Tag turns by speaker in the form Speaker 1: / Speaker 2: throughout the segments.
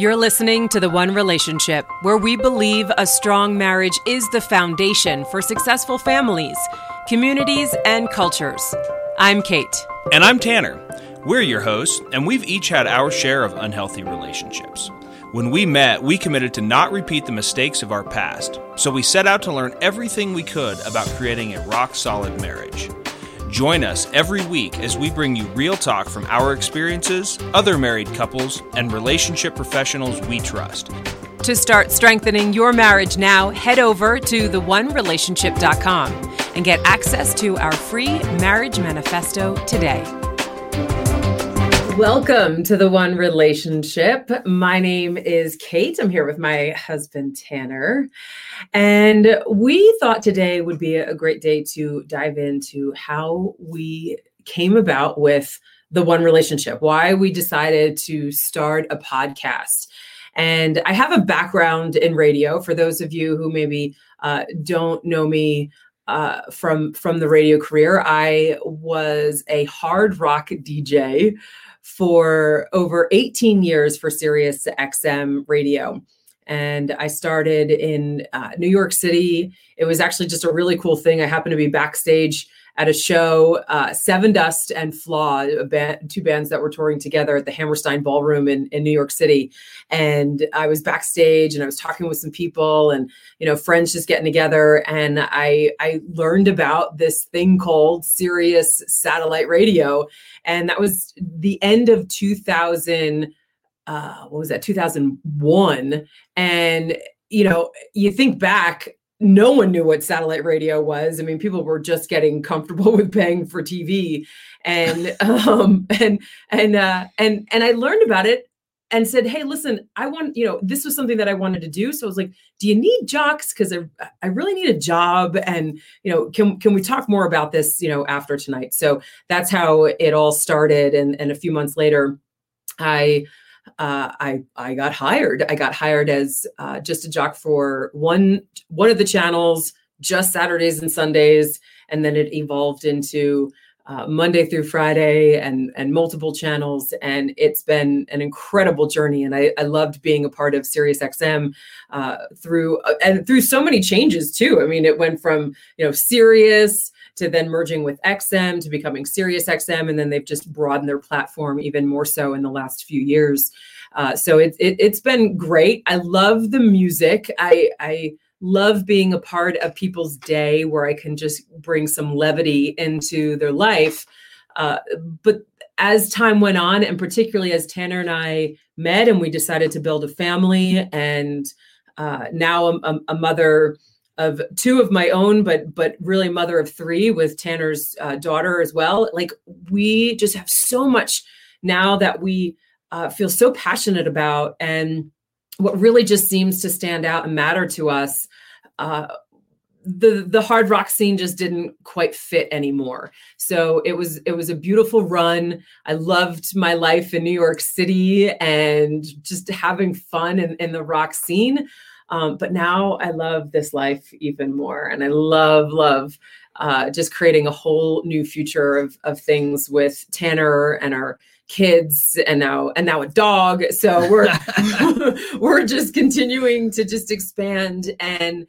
Speaker 1: You're listening to The One Relationship, where we believe a strong marriage is the foundation for successful families, communities, and cultures. I'm Kate.
Speaker 2: And I'm Tanner. We're your hosts, and we've each had our share of unhealthy relationships. When we met, we committed to not repeat the mistakes of our past, so we set out to learn everything we could about creating a rock solid marriage. Join us every week as we bring you real talk from our experiences, other married couples, and relationship professionals we trust.
Speaker 1: To start strengthening your marriage now, head over to theonerelationship.com and get access to our free marriage manifesto today. Welcome to the One Relationship. My name is Kate. I'm here with my husband, Tanner. And we thought today would be a great day to dive into how we came about with the One Relationship, why we decided to start a podcast. And I have a background in radio. For those of you who maybe uh, don't know me, uh, from from the radio career, I was a hard rock DJ for over 18 years for Sirius XM radio. And I started in uh, New York City. It was actually just a really cool thing. I happened to be backstage at a show, uh, Dust and Flaw, band, two bands that were touring together at the Hammerstein Ballroom in, in New York City. And I was backstage and I was talking with some people and, you know, friends just getting together. And I, I learned about this thing called Sirius satellite radio. And that was the end of 2000. Uh, what was that? 2001. And, you know, you think back, no one knew what satellite radio was. I mean, people were just getting comfortable with paying for TV, and um, and and uh, and and I learned about it and said, "Hey, listen, I want you know this was something that I wanted to do." So I was like, "Do you need jocks? Because I I really need a job, and you know, can can we talk more about this? You know, after tonight?" So that's how it all started, and and a few months later, I uh, I I got hired. I got hired as uh, just a jock for one one of the channels, just Saturdays and Sundays, and then it evolved into uh, Monday through Friday and and multiple channels. And it's been an incredible journey. And I, I loved being a part of SiriusXM uh, through uh, and through so many changes too. I mean, it went from you know Sirius to then merging with XM to becoming Sirius XM, and then they've just broadened their platform even more so in the last few years. Uh, so it, it, has been great. I love the music. I, I love being a part of people's day where I can just bring some levity into their life. Uh, but as time went on, and particularly as Tanner and I met and we decided to build a family, and uh, now a, a mother of two of my own, but but really mother of three with Tanner's uh, daughter as well. Like we just have so much now that we uh, feel so passionate about, and what really just seems to stand out and matter to us. Uh, the the hard rock scene just didn't quite fit anymore so it was it was a beautiful run i loved my life in new york city and just having fun in, in the rock scene um, but now I love this life even more. And I love, love uh, just creating a whole new future of, of things with Tanner and our kids and now and now a dog so we're we're just continuing to just expand and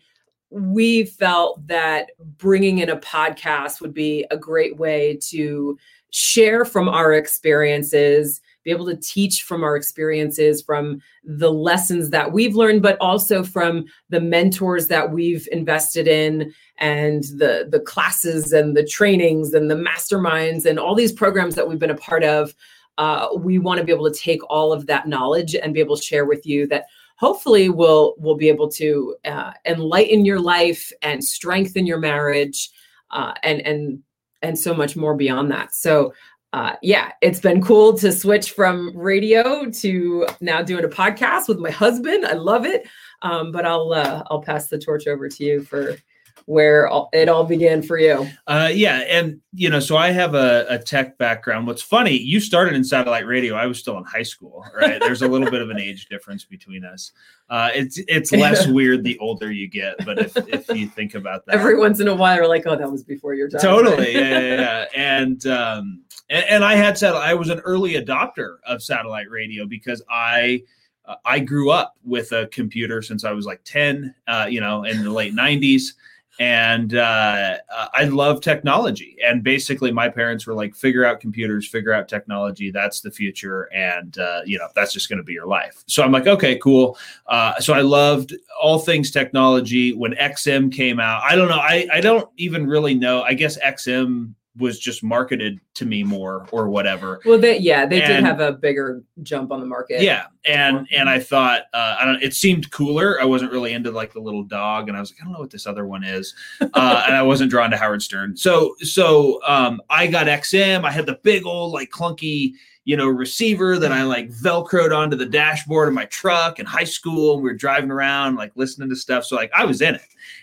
Speaker 1: we felt that bringing in a podcast would be a great way to share from our experiences be able to teach from our experiences, from the lessons that we've learned, but also from the mentors that we've invested in and the, the classes and the trainings and the masterminds and all these programs that we've been a part of. Uh, we want to be able to take all of that knowledge and be able to share with you that hopefully we'll we'll be able to uh, enlighten your life and strengthen your marriage uh, and and and so much more beyond that so uh, yeah, it's been cool to switch from radio to now doing a podcast with my husband. I love it. Um, but I'll uh, I'll pass the torch over to you for where it all began for you.
Speaker 2: Uh, yeah, and you know, so I have a, a, tech background. What's funny, you started in satellite radio. I was still in high school, right? There's a little bit of an age difference between us. Uh, it's it's less weird the older you get, but if, if you think about that,
Speaker 1: every once in a while, you're like, oh, that was before your time.
Speaker 2: Totally, yeah, yeah, yeah. and um, and, and I had said I was an early adopter of satellite radio because I uh, I grew up with a computer since I was like 10, uh, you know, in the late 90s. And uh, uh, I love technology. And basically, my parents were like, figure out computers, figure out technology. That's the future. And, uh, you know, that's just going to be your life. So I'm like, okay, cool. Uh, so I loved all things technology. When XM came out, I don't know. I, I don't even really know. I guess XM was just marketed to me more or whatever.
Speaker 1: Well, they, yeah, they and, did have a bigger jump on the market.
Speaker 2: Yeah, and and I thought uh, I don't. It seemed cooler. I wasn't really into like the little dog, and I was like, I don't know what this other one is, uh, and I wasn't drawn to Howard Stern. So so um, I got XM. I had the big old like clunky you know, receiver that I like velcroed onto the dashboard of my truck in high school. And we were driving around, like listening to stuff. So like I was in it.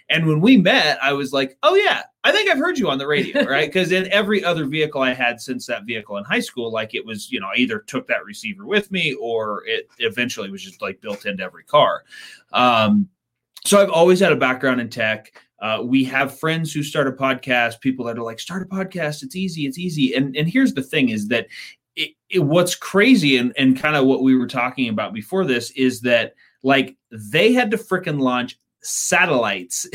Speaker 2: And when we met, I was like, oh yeah, I think I've heard you on the radio, right? Because in every other vehicle I had since that vehicle in high school, like it was, you know, I either took that receiver with me or it eventually was just like built into every car. Um, so I've always had a background in tech. Uh, we have friends who start a podcast, people that are like, start a podcast. It's easy. It's easy. And, and here's the thing is that it, it, what's crazy and, and kind of what we were talking about before this is that like they had to freaking launch satellites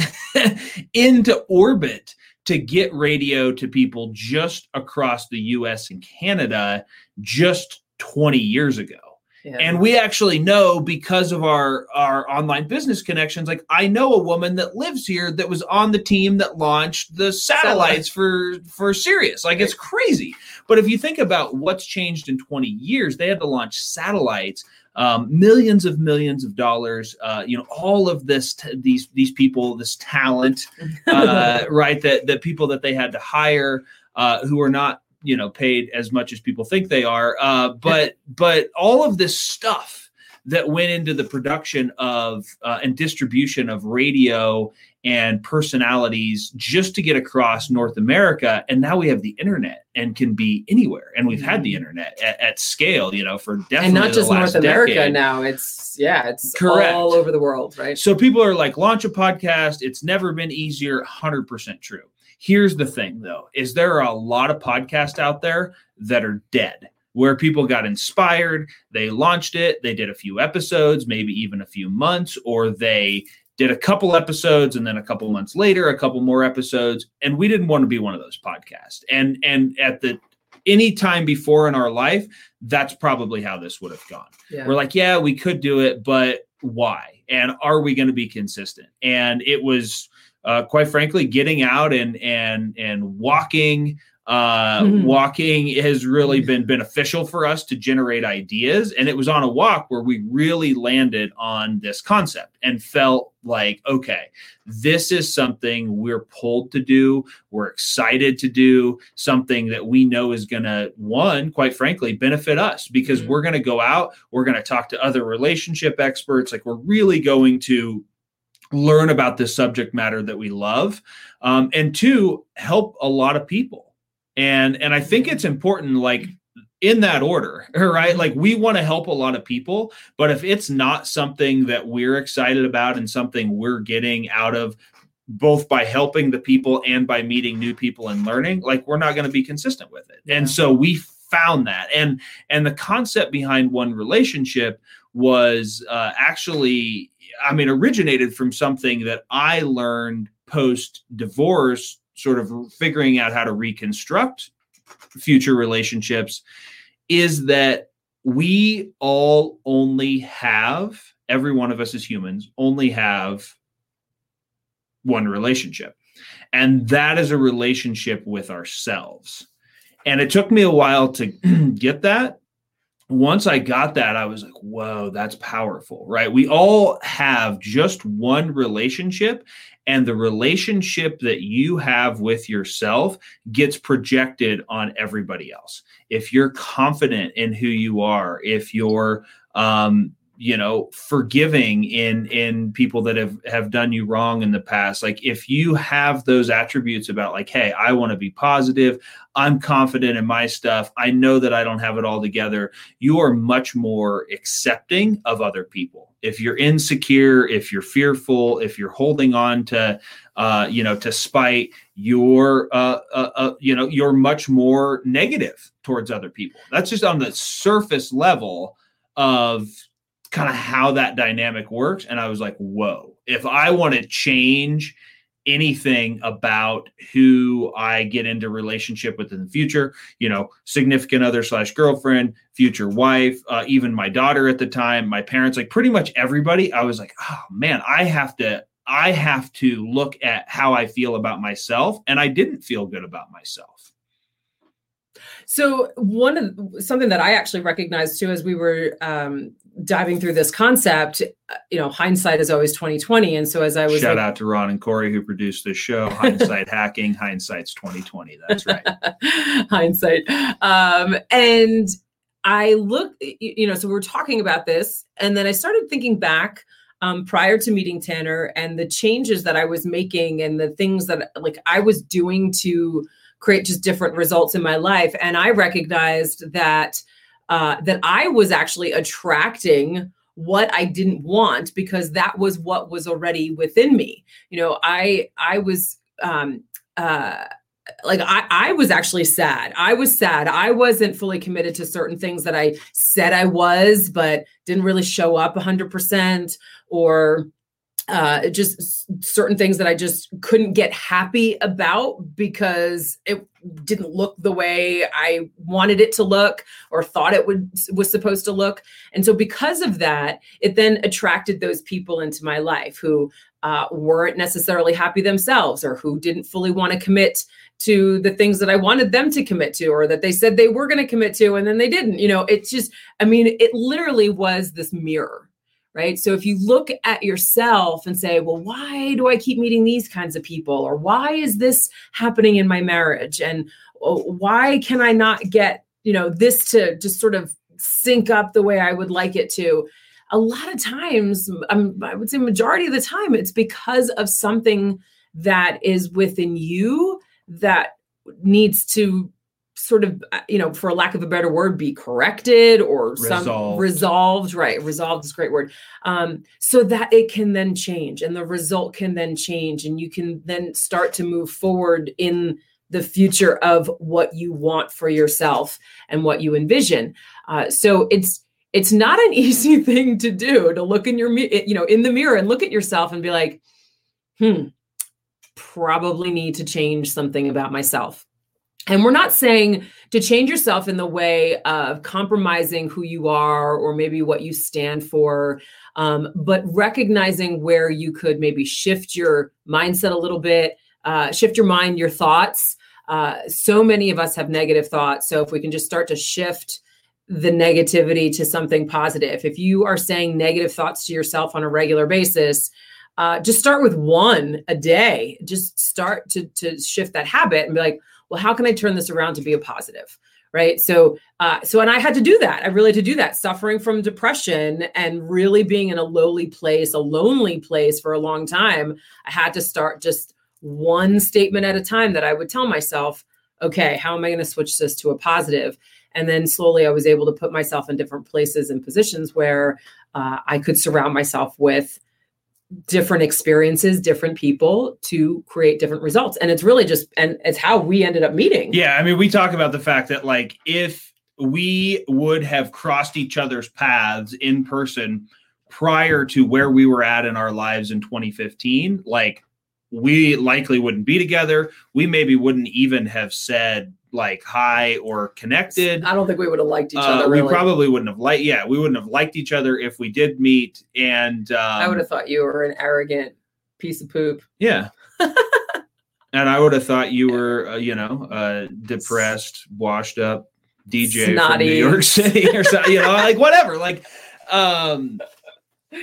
Speaker 2: into orbit to get radio to people just across the US and Canada just 20 years ago. Yeah. And we actually know because of our our online business connections. Like I know a woman that lives here that was on the team that launched the satellites for for Sirius. Like it's crazy. But if you think about what's changed in 20 years, they had to launch satellites um, millions of millions of dollars. Uh, you know, all of this, t- these these people, this talent, uh, right? That that people that they had to hire uh, who are not you know paid as much as people think they are uh, but but all of this stuff that went into the production of uh, and distribution of radio and personalities just to get across North America. And now we have the internet and can be anywhere. And we've had the mm-hmm. internet at, at scale, you know, for definitely
Speaker 1: and not just North America decade. now. It's yeah, it's Correct. all over the world, right?
Speaker 2: So people are like, launch a podcast. It's never been easier. Hundred percent true. Here's the thing, though, is there are a lot of podcasts out there that are dead where people got inspired, they launched it, they did a few episodes, maybe even a few months, or they did a couple episodes and then a couple months later a couple more episodes and we didn't want to be one of those podcasts. And and at the any time before in our life that's probably how this would have gone. Yeah. we're like yeah we could do it but why? And are we going to be consistent? And it was uh, quite frankly, getting out and and and walking uh, mm-hmm. walking has really been beneficial for us to generate ideas and it was on a walk where we really landed on this concept and felt like okay this is something we're pulled to do we're excited to do something that we know is going to one quite frankly benefit us because mm-hmm. we're going to go out we're going to talk to other relationship experts like we're really going to learn about this subject matter that we love um, and two help a lot of people and and i think it's important like in that order right? Like we want to help a lot of people but if it's not something that we're excited about and something we're getting out of both by helping the people and by meeting new people and learning like we're not going to be consistent with it. And so we found that. And and the concept behind one relationship was uh, actually I mean, originated from something that I learned post divorce, sort of figuring out how to reconstruct future relationships, is that we all only have, every one of us as humans, only have one relationship. And that is a relationship with ourselves. And it took me a while to get that once I got that, I was like, whoa, that's powerful, right? We all have just one relationship, and the relationship that you have with yourself gets projected on everybody else. If you're confident in who you are, if you're, um, you know forgiving in in people that have have done you wrong in the past. Like if you have those attributes about like hey i want to be positive i'm confident in my stuff i know that i don't have it all together you are much more accepting of other people. If you're insecure if you're fearful if you're holding on to uh, you know to spite you're uh, uh, uh you know you're much more negative towards other people. That's just on the surface level of kind of how that dynamic works. And I was like, whoa, if I want to change anything about who I get into relationship with in the future, you know, significant other slash girlfriend, future wife, uh, even my daughter at the time, my parents, like pretty much everybody, I was like, oh man, I have to, I have to look at how I feel about myself. And I didn't feel good about myself.
Speaker 1: So one of something that I actually recognized too as we were um, diving through this concept, uh, you know, hindsight is always 2020. And so as I was
Speaker 2: shout like, out to Ron and Corey who produced this show, hindsight hacking, hindsight's 2020. That's right.
Speaker 1: hindsight. Um, and I look, you know, so we we're talking about this, and then I started thinking back um, prior to meeting Tanner and the changes that I was making and the things that like I was doing to create just different results in my life. And I recognized that uh, that I was actually attracting what I didn't want because that was what was already within me. You know, I I was um uh like I, I was actually sad. I was sad. I wasn't fully committed to certain things that I said I was, but didn't really show up 100% or uh, just certain things that I just couldn't get happy about because it didn't look the way I wanted it to look or thought it would was supposed to look. And so because of that, it then attracted those people into my life who uh, weren't necessarily happy themselves or who didn't fully want to commit to the things that I wanted them to commit to or that they said they were going to commit to and then they didn't. You know, it's just I mean, it literally was this mirror right? So if you look at yourself and say, well, why do I keep meeting these kinds of people? Or why is this happening in my marriage? And oh, why can I not get, you know, this to just sort of sync up the way I would like it to? A lot of times, um, I would say majority of the time, it's because of something that is within you that needs to sort of uh, you know for lack of a better word be corrected or resolved. some resolved. right resolved is a great word. Um, so that it can then change and the result can then change and you can then start to move forward in the future of what you want for yourself and what you envision. Uh, so it's it's not an easy thing to do to look in your you know in the mirror and look at yourself and be like hmm probably need to change something about myself and we're not saying to change yourself in the way of compromising who you are or maybe what you stand for, um, but recognizing where you could maybe shift your mindset a little bit, uh, shift your mind, your thoughts. Uh, so many of us have negative thoughts. So if we can just start to shift the negativity to something positive, if you are saying negative thoughts to yourself on a regular basis, uh, just start with one a day. Just start to to shift that habit and be like, well, how can I turn this around to be a positive? Right. So, uh, so, and I had to do that. I really had to do that, suffering from depression and really being in a lowly place, a lonely place for a long time. I had to start just one statement at a time that I would tell myself, okay, how am I going to switch this to a positive? And then slowly I was able to put myself in different places and positions where uh, I could surround myself with different experiences, different people to create different results. And it's really just, and it's how we ended up meeting.
Speaker 2: Yeah. I mean, we talk about the fact that, like, if we would have crossed each other's paths in person prior to where we were at in our lives in 2015, like, we likely wouldn't be together. We maybe wouldn't even have said like high or connected.
Speaker 1: I don't think we would have liked each uh, other.
Speaker 2: Really. We probably wouldn't have liked. Yeah, we wouldn't have liked each other if we did meet. And um, I
Speaker 1: would have thought you were an arrogant piece of poop.
Speaker 2: Yeah. and I would have thought you were, uh, you know, uh, depressed, washed up DJ Snotty. from New York City or something. You know, like whatever. Like, um,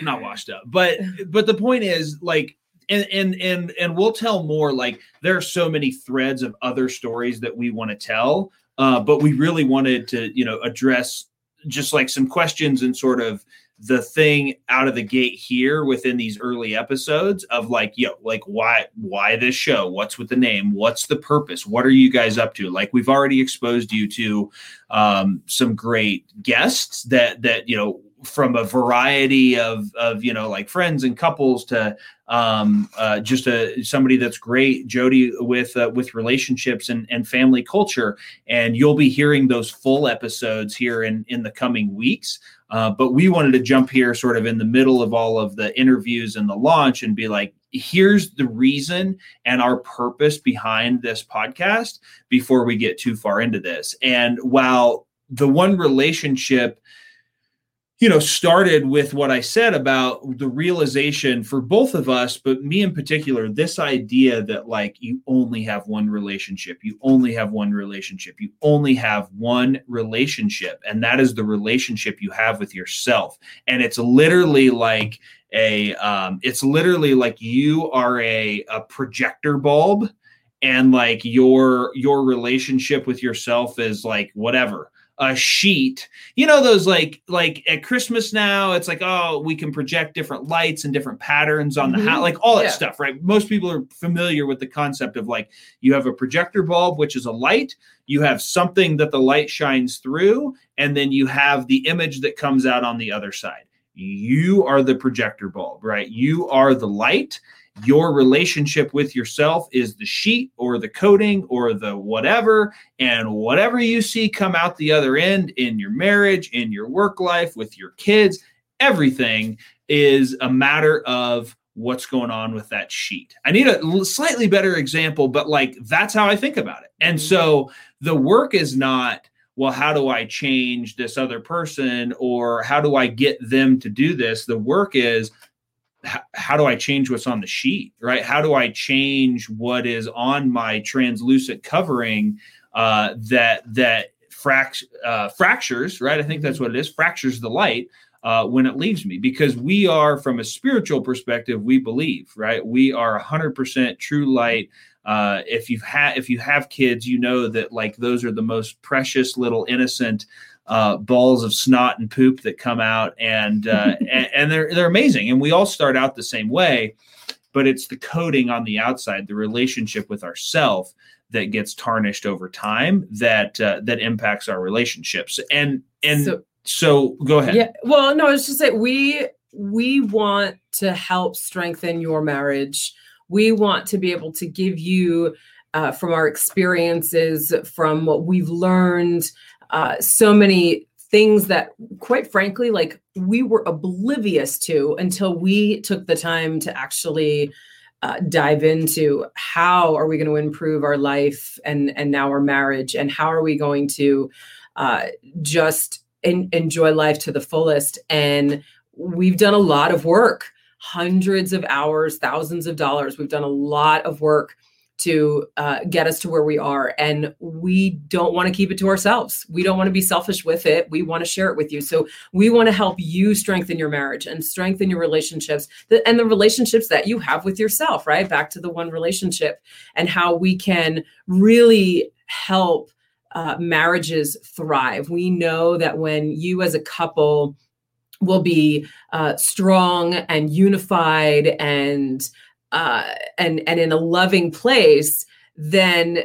Speaker 2: not washed up, but but the point is like and and and and we'll tell more like there are so many threads of other stories that we want to tell uh, but we really wanted to you know address just like some questions and sort of the thing out of the gate here within these early episodes of like yo like why why this show? What's with the name? What's the purpose? What are you guys up to? Like we've already exposed you to um, some great guests that that you know from a variety of of you know like friends and couples to um, uh, just a somebody that's great, Jody, with uh, with relationships and, and family culture. And you'll be hearing those full episodes here in in the coming weeks. Uh, but we wanted to jump here sort of in the middle of all of the interviews and the launch and be like, here's the reason and our purpose behind this podcast before we get too far into this. And while the one relationship you know, started with what I said about the realization for both of us, but me in particular, this idea that like you only have one relationship, you only have one relationship, you only have one relationship, and that is the relationship you have with yourself. And it's literally like a, um, it's literally like you are a, a projector bulb and like your your relationship with yourself is like whatever a sheet you know those like like at christmas now it's like oh we can project different lights and different patterns on mm-hmm. the house like all that yeah. stuff right most people are familiar with the concept of like you have a projector bulb which is a light you have something that the light shines through and then you have the image that comes out on the other side you are the projector bulb right you are the light your relationship with yourself is the sheet or the coating or the whatever and whatever you see come out the other end in your marriage in your work life with your kids everything is a matter of what's going on with that sheet. I need a slightly better example but like that's how i think about it. And mm-hmm. so the work is not well how do i change this other person or how do i get them to do this? The work is how do I change what's on the sheet, right? How do I change what is on my translucent covering uh, that that fract, uh, fractures, right? I think that's what it is, fractures the light uh, when it leaves me, because we are, from a spiritual perspective, we believe, right? We are 100% true light. Uh, if you have if you have kids, you know that like those are the most precious little innocent uh, balls of snot and poop that come out, and, uh, and and they're they're amazing. And we all start out the same way, but it's the coating on the outside, the relationship with ourself that gets tarnished over time that uh, that impacts our relationships. And and so, so go ahead.
Speaker 1: Yeah. Well, no, it's just that we we want to help strengthen your marriage. We want to be able to give you uh, from our experiences, from what we've learned, uh, so many things that quite frankly like we were oblivious to until we took the time to actually uh, dive into how are we going to improve our life and and now our marriage and how are we going to uh, just enjoy life to the fullest. And we've done a lot of work hundreds of hours thousands of dollars. We've done a lot of work to uh, get us to where we are. And we don't want to keep it to ourselves. We don't want to be selfish with it. We want to share it with you. So we want to help you strengthen your marriage and strengthen your relationships and the relationships that you have with yourself, right? Back to the one relationship and how we can really help uh, marriages thrive. We know that when you as a couple, will be uh, strong and unified and uh, and and in a loving place, then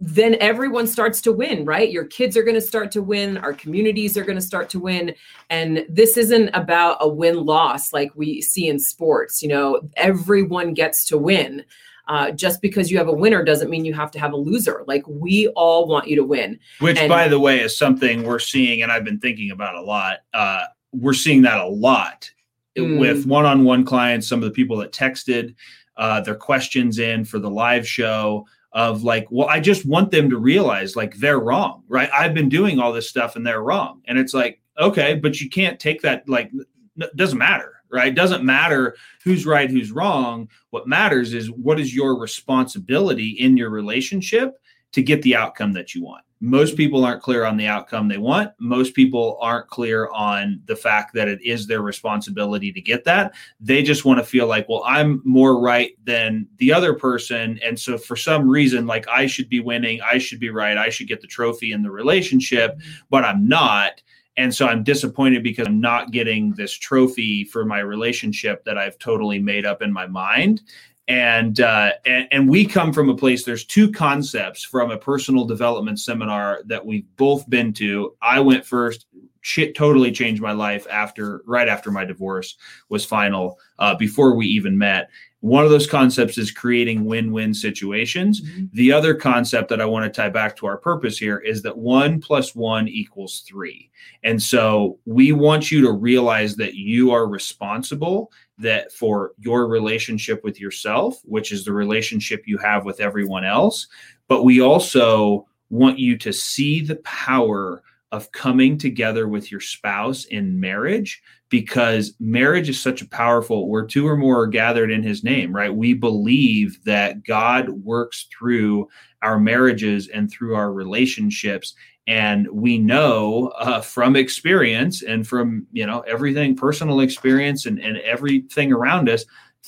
Speaker 1: then everyone starts to win, right? Your kids are going to start to win, our communities are going to start to win, and this isn't about a win loss like we see in sports. You know, everyone gets to win. Uh, just because you have a winner doesn't mean you have to have a loser. Like we all want you to win.
Speaker 2: Which, and, by the way, is something we're seeing, and I've been thinking about a lot. Uh, we're seeing that a lot mm. with one-on-one clients some of the people that texted uh, their questions in for the live show of like well i just want them to realize like they're wrong right? I've been doing all this stuff and they're wrong. And it's like okay but you can't take that like it doesn't matter right? It doesn't matter who's right who's wrong. What matters is what is your responsibility in your relationship to get the outcome that you want most people aren't clear on the outcome they want. Most people aren't clear on the fact that it is their responsibility to get that. They just want to feel like, well, I'm more right than the other person. And so for some reason, like I should be winning, I should be right, I should get the trophy in the relationship, but I'm not. And so I'm disappointed because I'm not getting this trophy for my relationship that I've totally made up in my mind and, uh, and and we come from a place there's two concepts from a personal development seminar that we've both been to. I went first shit totally changed my life after right after my divorce was final uh, before we even met. One of those concepts is creating win-win situations. Mm-hmm. the other concept that i want to tie back to our purpose here is that one plus one equals three. And so we want you to realize that you are responsible that for your relationship with yourself which is the relationship you have with everyone else but we also want you to see the power of coming together with your spouse in marriage because marriage is such a powerful where two or more are gathered in his name right? We believe that god works through our marriages and through our relationships and we know uh, from experience and from you know everything personal experience and, and everything around us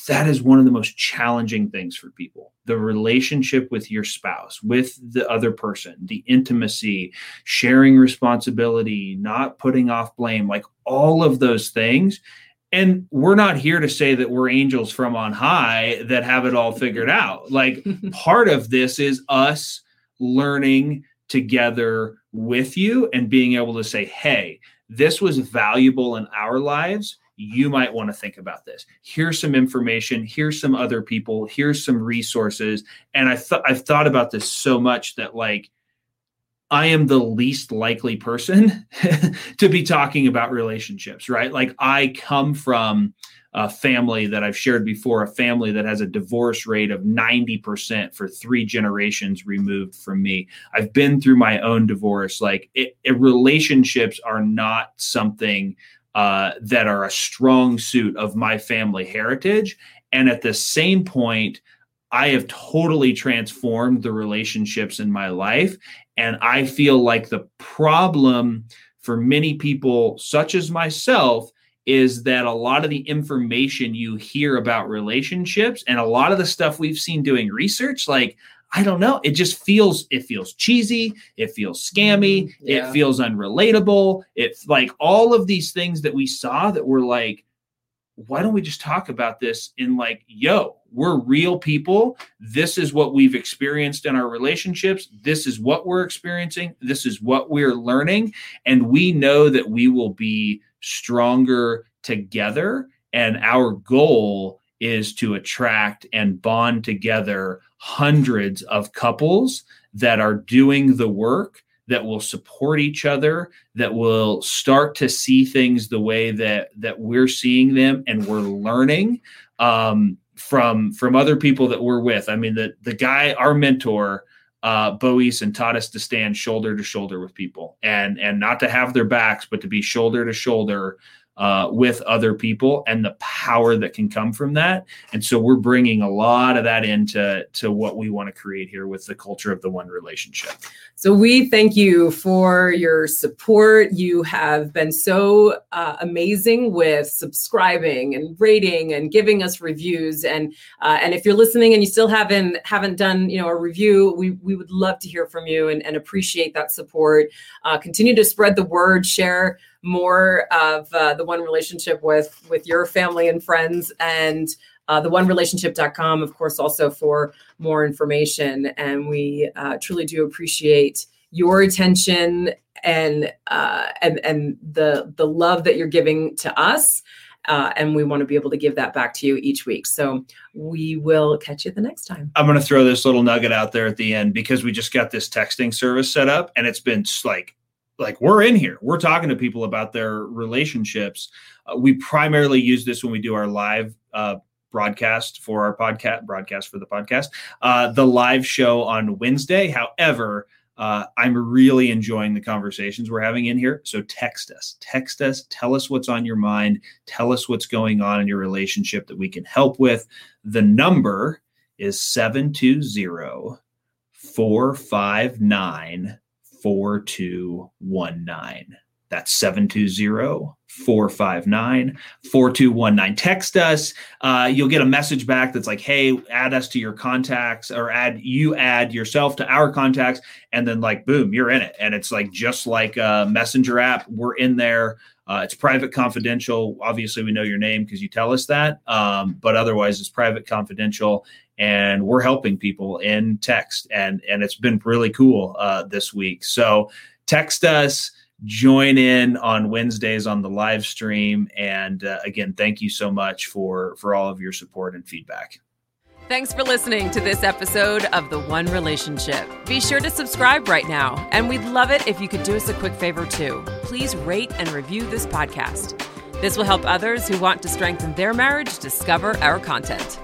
Speaker 2: that is one of the most challenging things for people. The relationship with your spouse with the other person the intimacy sharing responsibility not putting off blame like all of those things. And we're not here to say that we're angels from on high that have it all figured out. Like part of this is us learning together with you and being able to say hey this was valuable in our lives you might want to think about this. Here's some information. Here's some other people. Here's some resources. And I thought I've thought about this so much that like I am the least likely person to be talking about relationships, right? Like I come from a family that I've shared before, a family that has a divorce rate of 90% for three generations removed from me. I've been through my own divorce. Like it, it, relationships are not something uh, that are a strong suit of my family heritage. And at the same point, I have totally transformed the relationships in my life. And I feel like the problem for many people, such as myself, is that a lot of the information you hear about relationships and a lot of the stuff we've seen doing research, like I don't know. It just feels it feels cheesy. It feels scammy. Mm, yeah. It feels unrelatable. It's like all of these things that we saw that were like, why don't we just talk about this in like, yo, we're real people. This is what we've experienced in our relationships. This is what we're experiencing. This is what we're learning. And we know that we will be stronger together. And our goal is to attract and bond together hundreds of couples that are doing the work that will support each other that will start to see things the way that that we're seeing them and we're learning um, from from other people that we're with i mean the the guy our mentor uh, and taught us to stand shoulder to shoulder with people and and not to have their backs, but to be shoulder to shoulder uh, with other people and the power that can come from that. And so we're bringing a lot of that into to what we want to create here with the culture of the one relationship.
Speaker 1: So we thank you for your support. You have been so uh, amazing with subscribing and rating and giving us reviews. And uh, and if you're listening and you still haven't haven't done you know a review, we we would love to hear from you and, and appreciate that support. Uh, continue to spread the word, share more of uh, the one relationship with with your family and friends and uh, the of course also for more information and we uh, truly do appreciate your attention and uh, and and the the love that you're giving to us uh, and we want to be able to give that back to you each week. So we will catch you the next time.
Speaker 2: I'm going to throw this little nugget out there at the end because we just got this texting service set up and it's been like like we're in here we're talking to people about their relationships uh, we primarily use this when we do our live uh, broadcast for our podcast broadcast for the podcast uh, the live show on wednesday. However uh, i'm really enjoying the conversations we're having in here. So text us text us tell us what's on your mind tell us what's going on in your relationship that we can help with. The number is 720 459 4219. That's 720 459 4219. Text us. Uh, you'll get a message back that's like, hey, add us to your contacts or add you add yourself to our contacts. And then, like, boom, you're in it. And it's like just like a messenger app. We're in there. Uh, it's private confidential. Obviously, we know your name because you tell us that. Um, but otherwise, it's private confidential and we're helping people in text and and it's been really cool uh, this week so text us join in on Wednesdays on the live stream. And uh, again, thank you so much for for all of your support and feedback.
Speaker 1: Thanks for listening to this episode of The One Relationship. Be sure to subscribe right now, and we'd love it if you could do us a quick favor too. Please rate and review this podcast. This will help others who want to strengthen their marriage discover our content.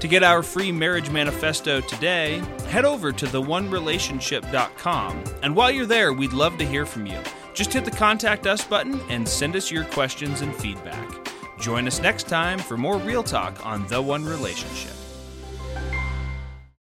Speaker 2: To get our free marriage manifesto today, head over to theonerelationship.com. And while you're there, we'd love to hear from you. Just hit the contact us button and send us your questions and feedback. Join us next time for more real talk on The One Relationship.